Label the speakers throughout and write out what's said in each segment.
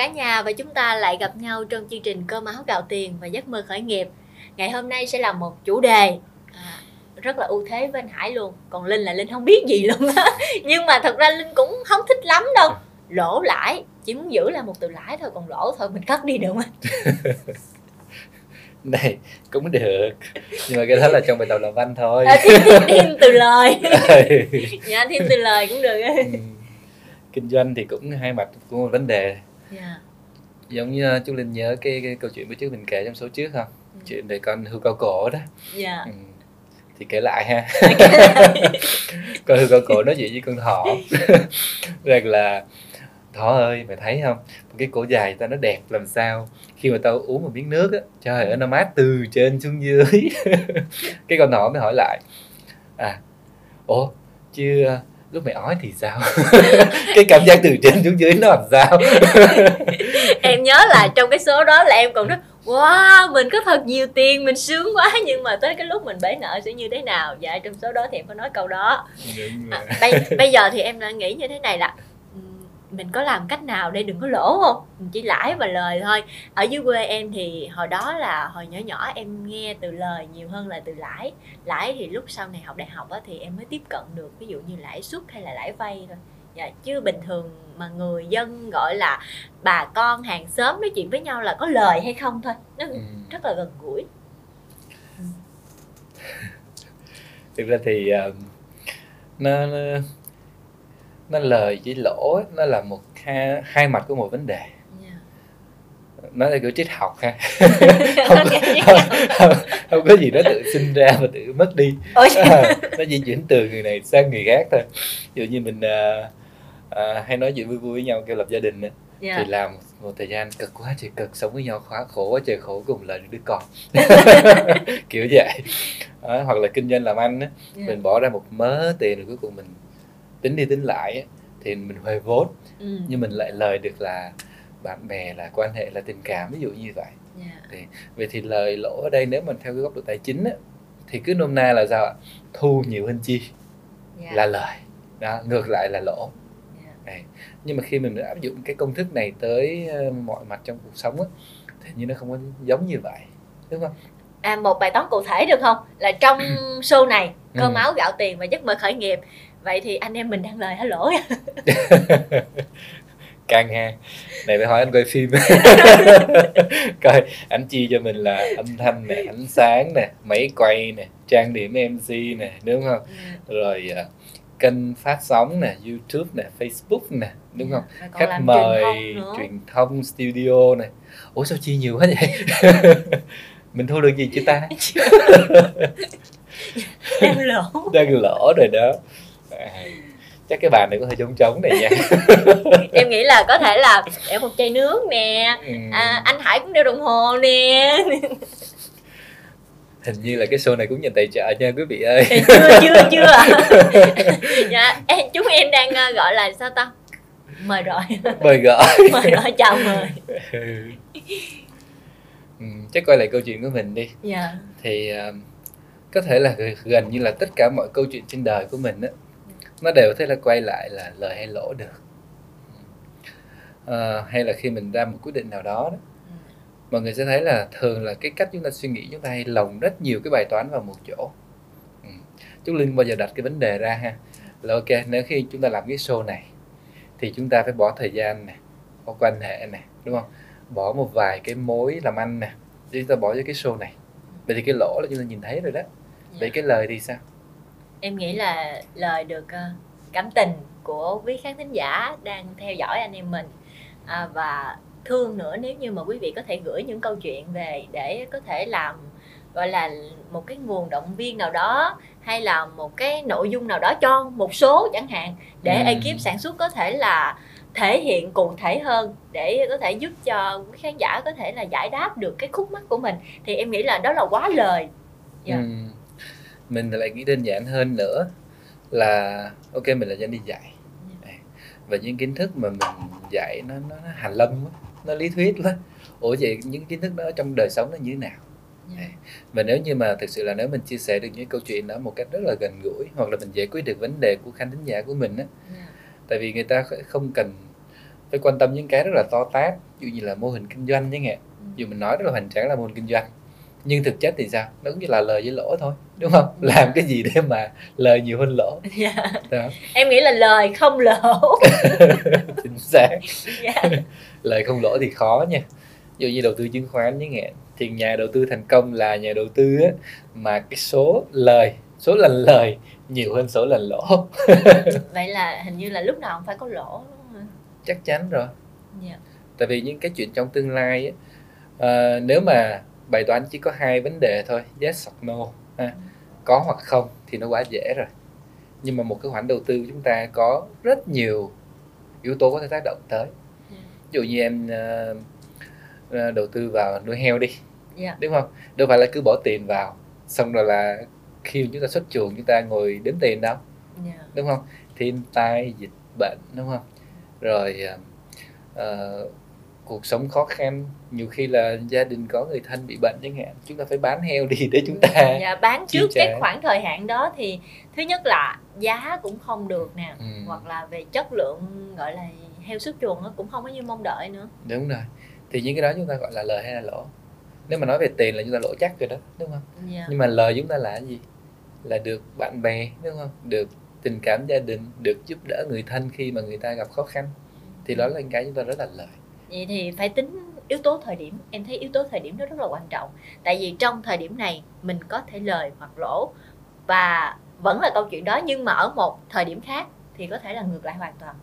Speaker 1: cả nhà và chúng ta lại gặp nhau trong chương trình Cơm áo gạo tiền và giấc mơ khởi nghiệp. Ngày hôm nay sẽ là một chủ đề à, rất là ưu thế với anh Hải luôn. Còn Linh là Linh không biết gì luôn á. Nhưng mà thật ra Linh cũng không thích lắm đâu. Lỗ lãi, chỉ muốn giữ là một từ lãi thôi, còn lỗ thôi mình cất đi được không
Speaker 2: này cũng được nhưng mà cái đó là trong bài tập làm văn thôi
Speaker 1: À, thêm, thêm, thêm từ lời. dạ thêm từ lời cũng được.
Speaker 2: Ừ. kinh doanh thì cũng hai mặt của một vấn đề
Speaker 1: Dạ.
Speaker 2: giống như uh, chú linh nhớ cái, cái câu chuyện bữa trước mình kể trong số trước không
Speaker 1: Ừ.
Speaker 2: chuyện về con hươu cao cổ đó
Speaker 1: Dạ.
Speaker 2: ừ. thì kể lại ha con hươu cao cổ nói chuyện với con thỏ rằng là thỏ ơi mày thấy không cái cổ dài ta nó đẹp làm sao khi mà tao uống một miếng nước á trời ơi nó mát từ trên xuống dưới cái con thỏ mới hỏi lại à ủa chứ lúc mày ói thì sao? Cái cảm giác từ trên xuống dưới nó làm sao?
Speaker 1: Em nhớ là trong cái số đó là em còn rất wow mình có thật nhiều tiền mình sướng quá. Nhưng mà tới cái lúc mình bể nợ sẽ như thế nào? Dạ trong số đó thì em có nói câu đó. À, bây, bây giờ thì em đã nghĩ như thế này là mình có làm cách nào để đừng có lỗ không? Mình chỉ lãi và lời thôi. Ở dưới quê em thì hồi đó là hồi nhỏ nhỏ em nghe từ lời nhiều hơn là từ lãi. Lãi thì lúc sau này học đại học á, thì em mới tiếp cận được ví dụ như lãi suất hay là lãi vay thôi. Dạ, chứ bình thường mà người dân gọi là bà con hàng xóm nói chuyện với nhau là có lời hay không thôi. Nó
Speaker 2: Ừ.
Speaker 1: rất là gần gũi.
Speaker 2: Thực ra thì uh, nó, nó nó lời với lỗ nó là một hai, hai mặt của một vấn đề.
Speaker 1: Dạ.
Speaker 2: nó là kiểu triết học ha. Không,
Speaker 1: Có nghĩa
Speaker 2: không, không, không có gì nó tự sinh ra và tự mất đi. À, nó di chuyển từ người này sang người khác thôi. Ví dụ như mình à, à, hay nói chuyện vui vui với nhau kêu lập gia đình á,
Speaker 1: dạ.
Speaker 2: thì làm một thời gian cực quá trời cực sống với nhau khóa khổ quá trời khổ cùng được đứa con. Kiểu vậy. Đó, hoặc là kinh doanh làm ăn á
Speaker 1: Dạ.
Speaker 2: mình bỏ ra một mớ tiền rồi cuối cùng mình tính đi tính lại thì mình huề vốn
Speaker 1: Ừ.
Speaker 2: nhưng mình lại lời được là bạn bè là quan hệ là tình cảm ví dụ như vậy
Speaker 1: Dạ.
Speaker 2: vậy thì lời lỗ ở đây nếu mình theo cái góc độ tài chính á, thì cứ nôm na là sao ạ thu nhiều hơn chi
Speaker 1: Dạ.
Speaker 2: là lời đó ngược lại là lỗ
Speaker 1: Dạ.
Speaker 2: Đấy. nhưng mà khi mình đã áp dụng cái công thức này tới ờ, mọi mặt trong cuộc sống á thì như nó không có giống như vậy đúng không
Speaker 1: À, một bài toán cụ thể được không? Là trong show này cơm
Speaker 2: Ừ.
Speaker 1: áo gạo tiền và giấc mơ khởi nghiệp. Vậy thì anh em mình đang lời hay lỗ?
Speaker 2: càng ha. Này phải hỏi anh quay phim. Coi anh chi cho mình là âm thanh nè ánh sáng nè máy quay nè trang điểm mc nè đúng không? Rồi à, kênh phát sóng nè youtube nè facebook nè đúng không?
Speaker 1: Còn
Speaker 2: khách mời
Speaker 1: truyền thông
Speaker 2: truyền thông studio này ủa sao chi nhiều quá vậy? Mình thu được gì chưa ta?
Speaker 1: Đang lỗ.
Speaker 2: đang lỗ rồi đó chắc cái bàn này có hơi trống trống này nha
Speaker 1: em nghĩ là có thể là đeo một chai nước nè.
Speaker 2: Ừ,
Speaker 1: À, anh Hải cũng đeo đồng hồ nè.
Speaker 2: hình như là cái show này cũng nhận tài trợ nha quý vị ơi
Speaker 1: chưa chưa chưa. dạ, em chúng em đang ờ, gọi là sao ta? Mời rồi.
Speaker 2: mời gọi
Speaker 1: Mời gọi chào mời.
Speaker 2: ừ, chắc quay lại câu chuyện của mình đi
Speaker 1: Dạ.
Speaker 2: thì à, có thể là gần như là tất cả mọi câu chuyện trên đời của mình á nó đều thể là quay lại là lời hay lỗ được. Ờ, hay là khi mình ra một quyết định nào đó đó mọi người sẽ thấy là thường là cái cách chúng ta suy nghĩ chúng ta hay lồng rất nhiều cái bài toán vào một chỗ. Ừ. Linh bao giờ đặt cái vấn đề ra ha? Là ok nếu khi chúng ta làm cái show này thì chúng ta phải bỏ thời gian này có quan hệ này đúng không? Bỏ một vài cái mối làm ăn nè chúng ta bỏ cho cái show này. Vậy thì cái lỗ là chúng ta nhìn thấy rồi đó. Vậy cái lời thì sao
Speaker 1: em nghĩ là lời được ờ, cảm tình của quý khán thính giả đang theo dõi anh em mình à, và thương nữa nếu như mà quý vị có thể gửi những câu chuyện về để có thể làm gọi là một cái nguồn động viên nào đó hay là một cái nội dung nào đó cho một số chẳng hạn để
Speaker 2: Ừ.
Speaker 1: ekip sản xuất có thể là thể hiện cụ thể hơn để có thể giúp cho quý khán giả có thể là giải đáp được cái khúc mắc của mình thì em nghĩ là đó là quá lời Dạ.
Speaker 2: Ừ. mình lại nghĩ đơn giản hơn nữa là ok mình là dân đi dạy. Đấy. và những kiến thức mà mình dạy nó nó, nó hàn lâm quá, nó lý thuyết quá. Ủa vậy những kiến thức đó trong đời sống nó như thế nào?
Speaker 1: Dạ.
Speaker 2: và nếu như mà thực sự là nếu mình chia sẻ được những câu chuyện đó một cách rất là gần gũi hoặc là mình giải quyết được vấn đề của khán thính giả của mình á
Speaker 1: Dạ.
Speaker 2: tại vì người ta không cần phải quan tâm những cái rất là to tát ví dụ như là mô hình kinh doanh chẳng hạn. Dù mình nói rất là hoành tráng là mô hình kinh doanh nhưng thực chất thì sao nó cũng như là lời với lỗ thôi đúng không làm cái gì để mà lời nhiều hơn lỗ
Speaker 1: dạ. Đó. em nghĩ là lời không lỗ
Speaker 2: chính xác dạ. lời không lỗ thì khó nha ví dụ như đầu tư chứng khoán như nghe thì nhà đầu tư thành công là nhà đầu tư á, mà cái số lời số lần lời nhiều hơn số lần lỗ
Speaker 1: vậy là hình như là lúc nào cũng phải có lỗ đúng không?
Speaker 2: chắc chắn rồi yeah. tại vì những cái chuyện trong tương lai á, uh, nếu mà bài toán chỉ có hai vấn đề thôi yes hoặc no ha. Có hoặc không thì nó quá dễ rồi nhưng mà một cái khoản đầu tư chúng ta có rất nhiều yếu tố có thể tác động tới ví dụ như em uh, đầu tư vào nuôi heo đi yeah. đúng không đâu phải là cứ bỏ tiền vào xong rồi là khi chúng ta xuất chuồng chúng ta ngồi đếm tiền đâu yeah. đúng không thiên tai dịch bệnh đúng không rồi uh, cuộc sống khó khăn nhiều khi là gia đình có người thân bị bệnh chẳng hạn chúng ta phải bán heo đi để chúng ta
Speaker 1: dạ, bán trước cái khoảng thời hạn đó thì thứ nhất là giá cũng không được nè ừ. hoặc là về chất lượng gọi là heo xuất chuồng nó cũng không có như mong đợi nữa.
Speaker 2: Đúng rồi. Thì những cái đó chúng ta gọi là lời hay là lỗ. Nếu mà nói về tiền là chúng ta lỗ chắc rồi đó đúng không? Dạ. nhưng mà lời chúng ta là cái gì? Là được bạn bè đúng không? Được tình cảm gia đình được giúp đỡ người thân khi mà người ta gặp khó khăn. Thì đó là cái chúng ta rất là lợi
Speaker 1: vậy thì phải tính yếu tố thời điểm em thấy yếu tố thời điểm đó rất là quan trọng tại vì trong thời điểm này mình có thể lời hoặc lỗ và vẫn là câu chuyện đó nhưng mà ở một thời điểm khác thì có thể là ngược lại hoàn toàn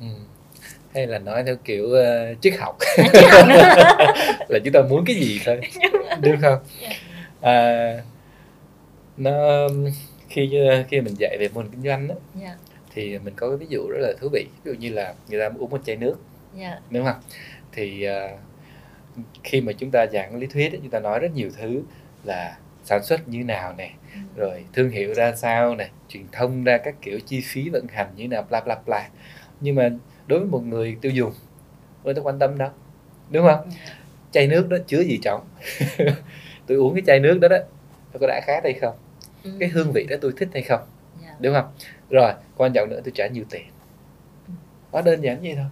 Speaker 2: ừ. hay là nói theo kiểu uh, triết học là chúng ta muốn cái gì thôi đúng không yeah. Dạ. à, nó khi khi mình dạy về môn kinh doanh đó, yeah. Dạ. thì mình có cái ví dụ rất là thú vị ví dụ như là người ta uống một chai nước yeah. Dạ. đúng không thì uh, khi mà chúng ta giảng lý thuyết chúng ta nói rất nhiều thứ là sản xuất như nào nè ừ. rồi thương hiệu ra sao nè truyền thông ra các kiểu chi phí vận hành như nào bla bla bla nhưng mà đối với một người tiêu dùng người ta quan tâm đâu đúng không. Dạ. chai nước đó chứa gì trọng tôi uống cái chai nước đó đó nó có đã khát hay không ừ. cái hương vị đó tôi thích hay không yeah. Dạ. đúng không rồi quan trọng nữa tôi trả nhiều tiền ừ. quá đơn giản vậy thôi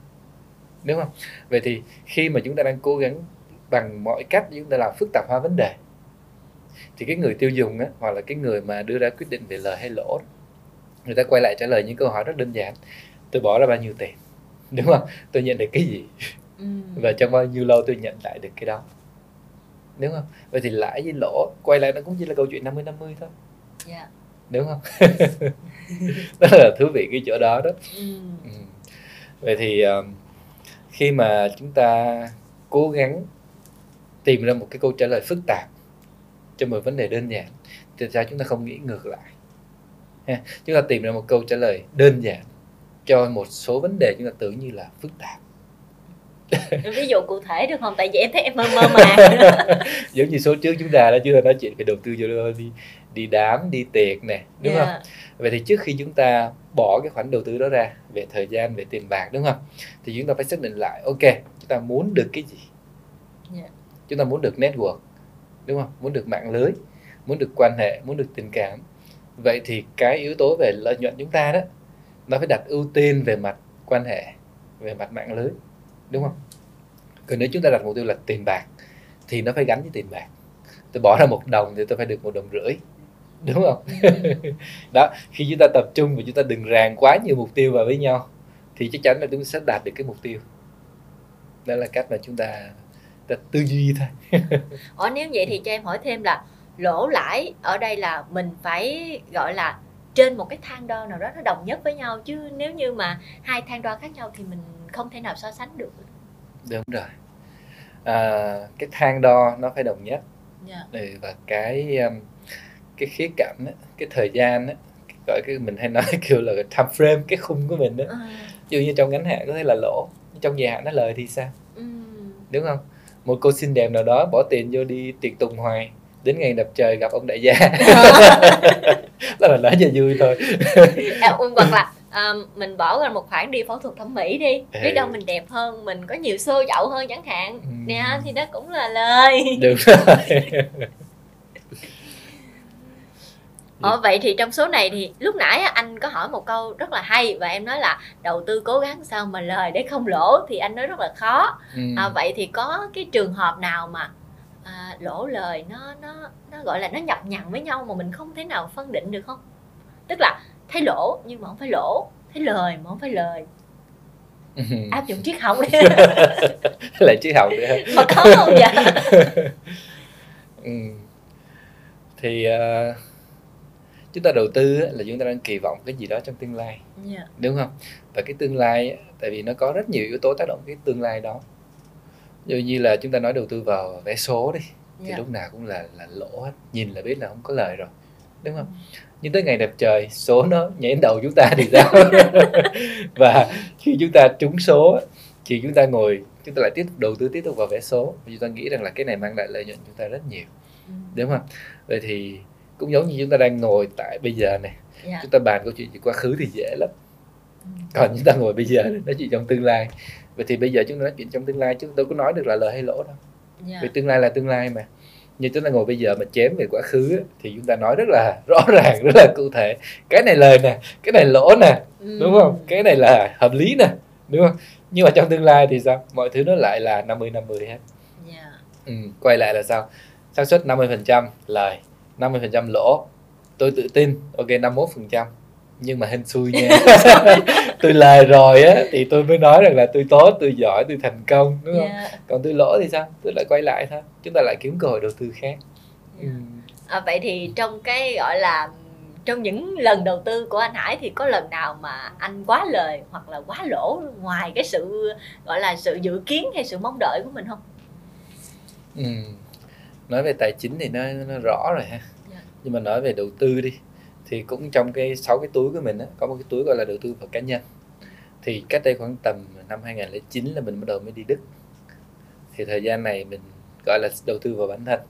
Speaker 2: đúng không vậy thì khi mà chúng ta đang cố gắng bằng mọi cách chúng ta làm phức tạp hóa vấn đề thì cái người tiêu dùng á, hoặc là cái người mà đưa ra quyết định về lời hay lỗ người ta quay lại trả lời những câu hỏi rất đơn giản tôi bỏ ra bao nhiêu tiền đúng không tôi nhận được cái gì ừ. và trong bao nhiêu lâu tôi nhận lại được cái đó đúng không vậy thì lãi với lỗ quay lại nó cũng chỉ là câu chuyện 50 50 thôi yeah. Dạ. đúng không rất là thú vị cái chỗ đó đó ừ. Ừ. vậy thì uh, khi mà chúng ta cố gắng tìm ra một cái câu trả lời phức tạp cho một vấn đề đơn giản, thì sao chúng ta không nghĩ ngược lại ha? chúng ta tìm ra một câu trả lời đơn giản cho một số vấn đề chúng ta tưởng như là phức tạp
Speaker 1: ví dụ cụ thể được không? Tại vì em thấy em mơ mơ màng
Speaker 2: giống như số trước chúng ta đã chưa nói chuyện về đầu tư cho đi đi đám đi tiệc nè đúng yeah. không vậy thì trước khi chúng ta bỏ cái khoản đầu tư đó ra về thời gian về tiền bạc đúng không? Thì chúng ta phải xác định lại ok chúng ta muốn được cái gì? Yeah. chúng ta muốn được network đúng không? Muốn được mạng lưới muốn được quan hệ muốn được tình cảm. Vậy thì cái yếu tố về lợi nhuận chúng ta đó nó phải đặt ưu tiên về mặt quan hệ về mặt mạng lưới đúng không? Còn nếu chúng ta đặt mục tiêu là tiền bạc thì nó phải gắn với tiền bạc. Tôi bỏ ra một đồng thì tôi phải được một đồng rưỡi. Đúng không? Đó khi chúng ta tập trung và chúng ta đừng ràng quá nhiều mục tiêu vào với nhau thì chắc chắn là chúng ta sẽ đạt được cái mục tiêu. Đó là cách mà chúng ta, ta tư duy thôi.
Speaker 1: Ở nếu vậy thì cho em hỏi thêm là lỗ lãi ở đây là mình phải gọi là trên một cái thang đo nào đó nó đồng nhất với nhau chứ nếu như mà hai thang đo khác nhau thì mình không thể nào so sánh được
Speaker 2: đúng rồi à, cái thang đo nó phải đồng nhất yeah. Dạ. và cái um, cái khía cạnh á, cái thời gian á, gọi cái mình hay nói kiểu là time frame cái khung của mình đó à. dụ như trong ngắn hạn có thể là lỗ trong dài hạn nó lời thì sao ừ. đúng không một cô xinh đẹp nào đó bỏ tiền vô đi tiệc tùng hoài đến ngày đập trời gặp ông đại gia là nói cho vui thôi
Speaker 1: à, hoặc là um, mình bỏ ra một khoản đi phẫu thuật thẩm mỹ đi biết đâu mình đẹp hơn mình có nhiều xô chậu hơn chẳng hạn ừ. nè thì đó cũng là lời
Speaker 2: được rồi
Speaker 1: Ờ, vậy thì trong số này thì lúc nãy anh có hỏi một câu rất là hay và em nói là đầu tư cố gắng sao mà lời để không lỗ thì anh nói rất là khó. Ừ. À, vậy thì có cái trường hợp nào mà à, lỗ lời nó nó nó gọi là nó nhập nhằng với nhau mà mình không thể nào phân định được không? Tức là thấy lỗ nhưng mà không phải lỗ, thấy lời mà không phải lời. Áp dụng triết học đi
Speaker 2: lại triết học nữa
Speaker 1: mà có không vậy
Speaker 2: ừ. thì uh, chúng ta đầu tư là chúng ta đang kỳ vọng cái gì đó trong tương lai yeah. Dạ. đúng không và cái tương lai tại vì nó có rất nhiều yếu tố tác động cái tương lai đó như như là chúng ta nói đầu tư vào vé số đi thì yeah. Dạ. lúc nào cũng là là lỗ hết nhìn là biết là không có lời rồi đúng không ừ. nhưng tới ngày đẹp trời số nó nhảy đến đầu chúng ta thì sao và khi chúng ta trúng số thì chúng ta ngồi chúng ta lại tiếp tục đầu tư tiếp tục vào vé số và chúng ta nghĩ rằng là cái này mang lại lợi nhuận chúng ta rất nhiều ừ. đúng không vậy thì cũng giống như chúng ta đang ngồi tại bây giờ này yeah. Dạ. chúng ta bàn câu chuyện gì quá khứ thì dễ lắm ừ. còn chúng ta ngồi bây giờ nói chuyện trong tương lai vậy thì bây giờ chúng ta nói chuyện trong tương lai chứ đâu có nói được là lời hay lỗ đâu yeah. Dạ. vì tương lai là tương lai mà như chúng ta ngồi bây giờ mà chém về quá khứ thì chúng ta nói rất là rõ ràng rất là cụ thể cái này lời nè cái này lỗ nè ừ. đúng không cái này là hợp lý nè đúng không nhưng mà trong tương lai thì sao mọi thứ nó lại là 50 50 hết yeah. Dạ. ừ, quay lại là sao xác suất 50% lời 50% lỗ tôi tự tin ok 51% nhưng mà hên xui nha tôi lời rồi á thì tôi mới nói rằng là tôi tốt tôi giỏi tôi thành công đúng không yeah. Dạ. còn tôi lỗ thì sao tôi lại quay lại thôi chúng ta lại kiếm cơ hội đầu tư khác yeah.
Speaker 1: ừ. à, vậy thì trong cái gọi là trong những lần đầu tư của anh Hải thì có lần nào mà anh quá lời hoặc là quá lỗ ngoài cái sự gọi là sự dự kiến hay sự mong đợi của mình không?
Speaker 2: Ừ. Nói về tài chính thì nó nó rõ rồi ha. Yeah. Dạ. Nhưng mà nói về đầu tư đi thì cũng trong cái sáu cái túi của mình á, có một cái túi gọi là đầu tư vào cá nhân. Thì cách đây khoảng tầm năm 2009 là mình bắt đầu mới đi Đức. Thì thời gian này mình gọi là đầu tư vào bản thân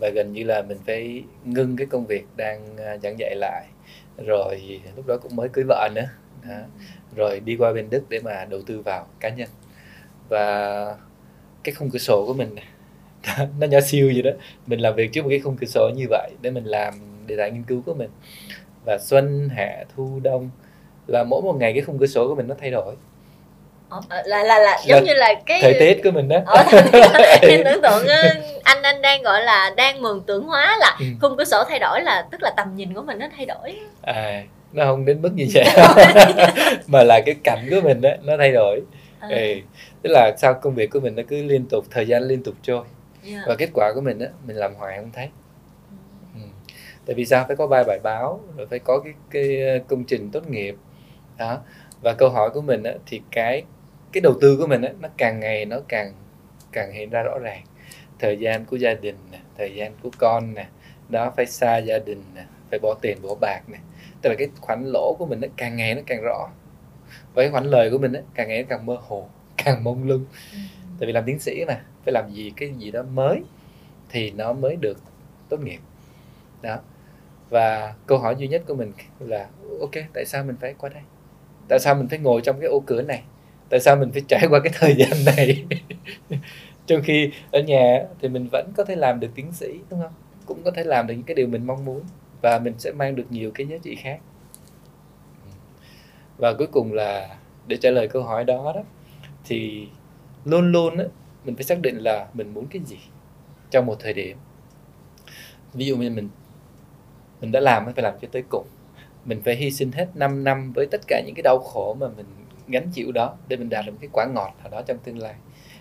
Speaker 2: và gần như là mình phải ngưng cái công việc đang à, giảng dạy lại rồi lúc đó cũng mới cưới vợ nữa đó. rồi đi qua bên Đức để mà đầu tư vào cá nhân và cái khung cửa sổ của mình nó nhỏ siêu vậy đó mình làm việc trước một cái khung cửa sổ như vậy để mình làm đề tài nghiên cứu của mình và xuân hạ thu đông là mỗi một ngày cái khung cửa sổ của mình nó thay đổi
Speaker 1: Ờ, là là là giống là như là cái
Speaker 2: thời tiết của mình đó
Speaker 1: ờ, em tưởng tượng anh anh đang gọi là đang mường tượng hóa là ừ. khung cửa sổ thay đổi là tức là tầm nhìn của mình nó thay đổi
Speaker 2: à nó không đến mức như vậy mà là cái cảnh của mình đó nó thay đổi à. ừ. tức là sao công việc của mình nó cứ liên tục thời gian liên tục trôi yeah. và kết quả của mình á mình làm hoài không thấy. Tại vì sao? Phải có ba bài báo rồi phải có cái cái công trình tốt nghiệp. Đó. Và câu hỏi của mình á, thì cái cái đầu tư của mình á, nó càng ngày nó càng càng hiện ra rõ ràng. Thời gian của gia đình nè thời gian của con nè đó phải xa gia đình nè phải bỏ tiền bỏ bạc nè. Tức là cái khoản lỗ của mình nó càng ngày nó càng rõ. Và cái khoản lời của mình á, càng ngày nó càng mơ hồ càng mông lung. Ừ. tại vì làm tiến sĩ mà phải làm gì cái gì đó mới thì nó mới được tốt nghiệp. Đó và câu hỏi duy nhất của mình là ok tại sao mình phải qua đây? Tại sao mình phải ngồi trong cái ô cửa này? Tại sao mình phải trải qua cái thời gian này? Trong khi ở nhà thì mình vẫn có thể làm được tiến sĩ đúng không? Cũng có thể làm được những cái điều mình mong muốn và mình sẽ mang được nhiều cái giá trị khác. Và cuối cùng là để trả lời câu hỏi đó đó thì luôn luôn á, mình phải xác định là mình muốn cái gì trong một thời điểm. Ví dụ như mình mình đã làm phải làm cho tới cùng. Mình phải hy sinh hết 5 năm với tất cả những cái đau khổ mà mình gánh chịu đó để mình đạt được một cái quả ngọt nào đó trong tương lai.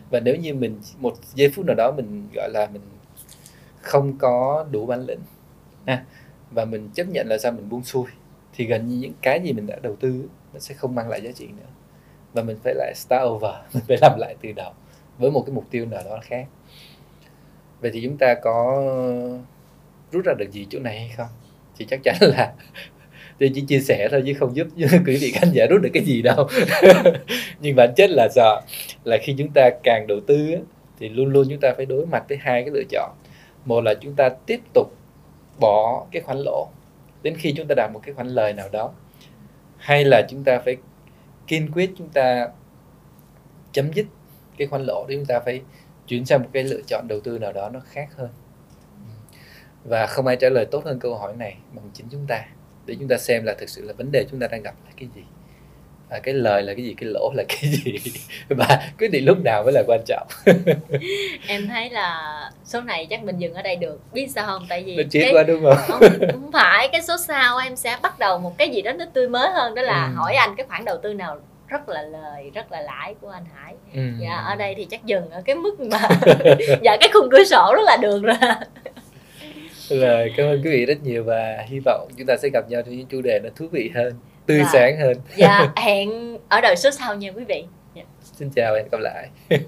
Speaker 2: Và nếu như mình một giây phút nào đó mình gọi là mình không có đủ bản lĩnh ha, và mình chấp nhận là sao mình buông xuôi thì gần như những cái gì mình đã đầu tư nó sẽ không mang lại giá trị nữa. Và mình phải lại start over mình phải làm lại từ đầu với một cái mục tiêu nào đó khác. Vậy thì chúng ta có rút ra được gì chỗ này hay không? Thì chắc chắn là tôi chỉ chia sẻ thôi chứ không giúp quý vị khán giả rút được cái gì đâu. Nhưng bản chất là sợ là khi chúng ta càng đầu tư thì luôn luôn chúng ta phải đối mặt với hai cái lựa chọn. Một là chúng ta tiếp tục bỏ cái khoản lỗ đến khi chúng ta đạt một cái khoản lời nào đó. Hay là chúng ta phải kiên quyết chúng ta chấm dứt cái khoản lỗ để chúng ta phải chuyển sang một cái lựa chọn đầu tư nào đó nó khác hơn và không ai trả lời tốt hơn câu hỏi này bằng chính chúng ta. Để chúng ta xem là thực sự là vấn đề chúng ta đang gặp là cái gì. À, cái lời là cái gì cái lỗ là cái gì. Và quyết định lúc nào mới là quan trọng.
Speaker 1: Em thấy là số này chắc mình dừng ở đây được. Biết sao không? Tại vì
Speaker 2: nó chết quá đúng
Speaker 1: không? không, phải cái số sau em sẽ bắt đầu một cái gì đó nó tươi mới hơn đó là
Speaker 2: Ừ.
Speaker 1: hỏi anh cái khoản đầu tư nào rất là lời rất là lãi của anh Hải.
Speaker 2: Ừ.
Speaker 1: dạ ở đây thì chắc dừng ở cái mức mà dạ cái khung cửa sổ rất là được rồi
Speaker 2: Rồi, cảm ơn quý vị rất nhiều và hy vọng chúng ta sẽ gặp nhau trong những chủ đề nó thú vị hơn tươi
Speaker 1: Dạ.
Speaker 2: sáng hơn.
Speaker 1: Dạ hẹn ở đời số sau nha quý vị.
Speaker 2: Xin chào và hẹn gặp lại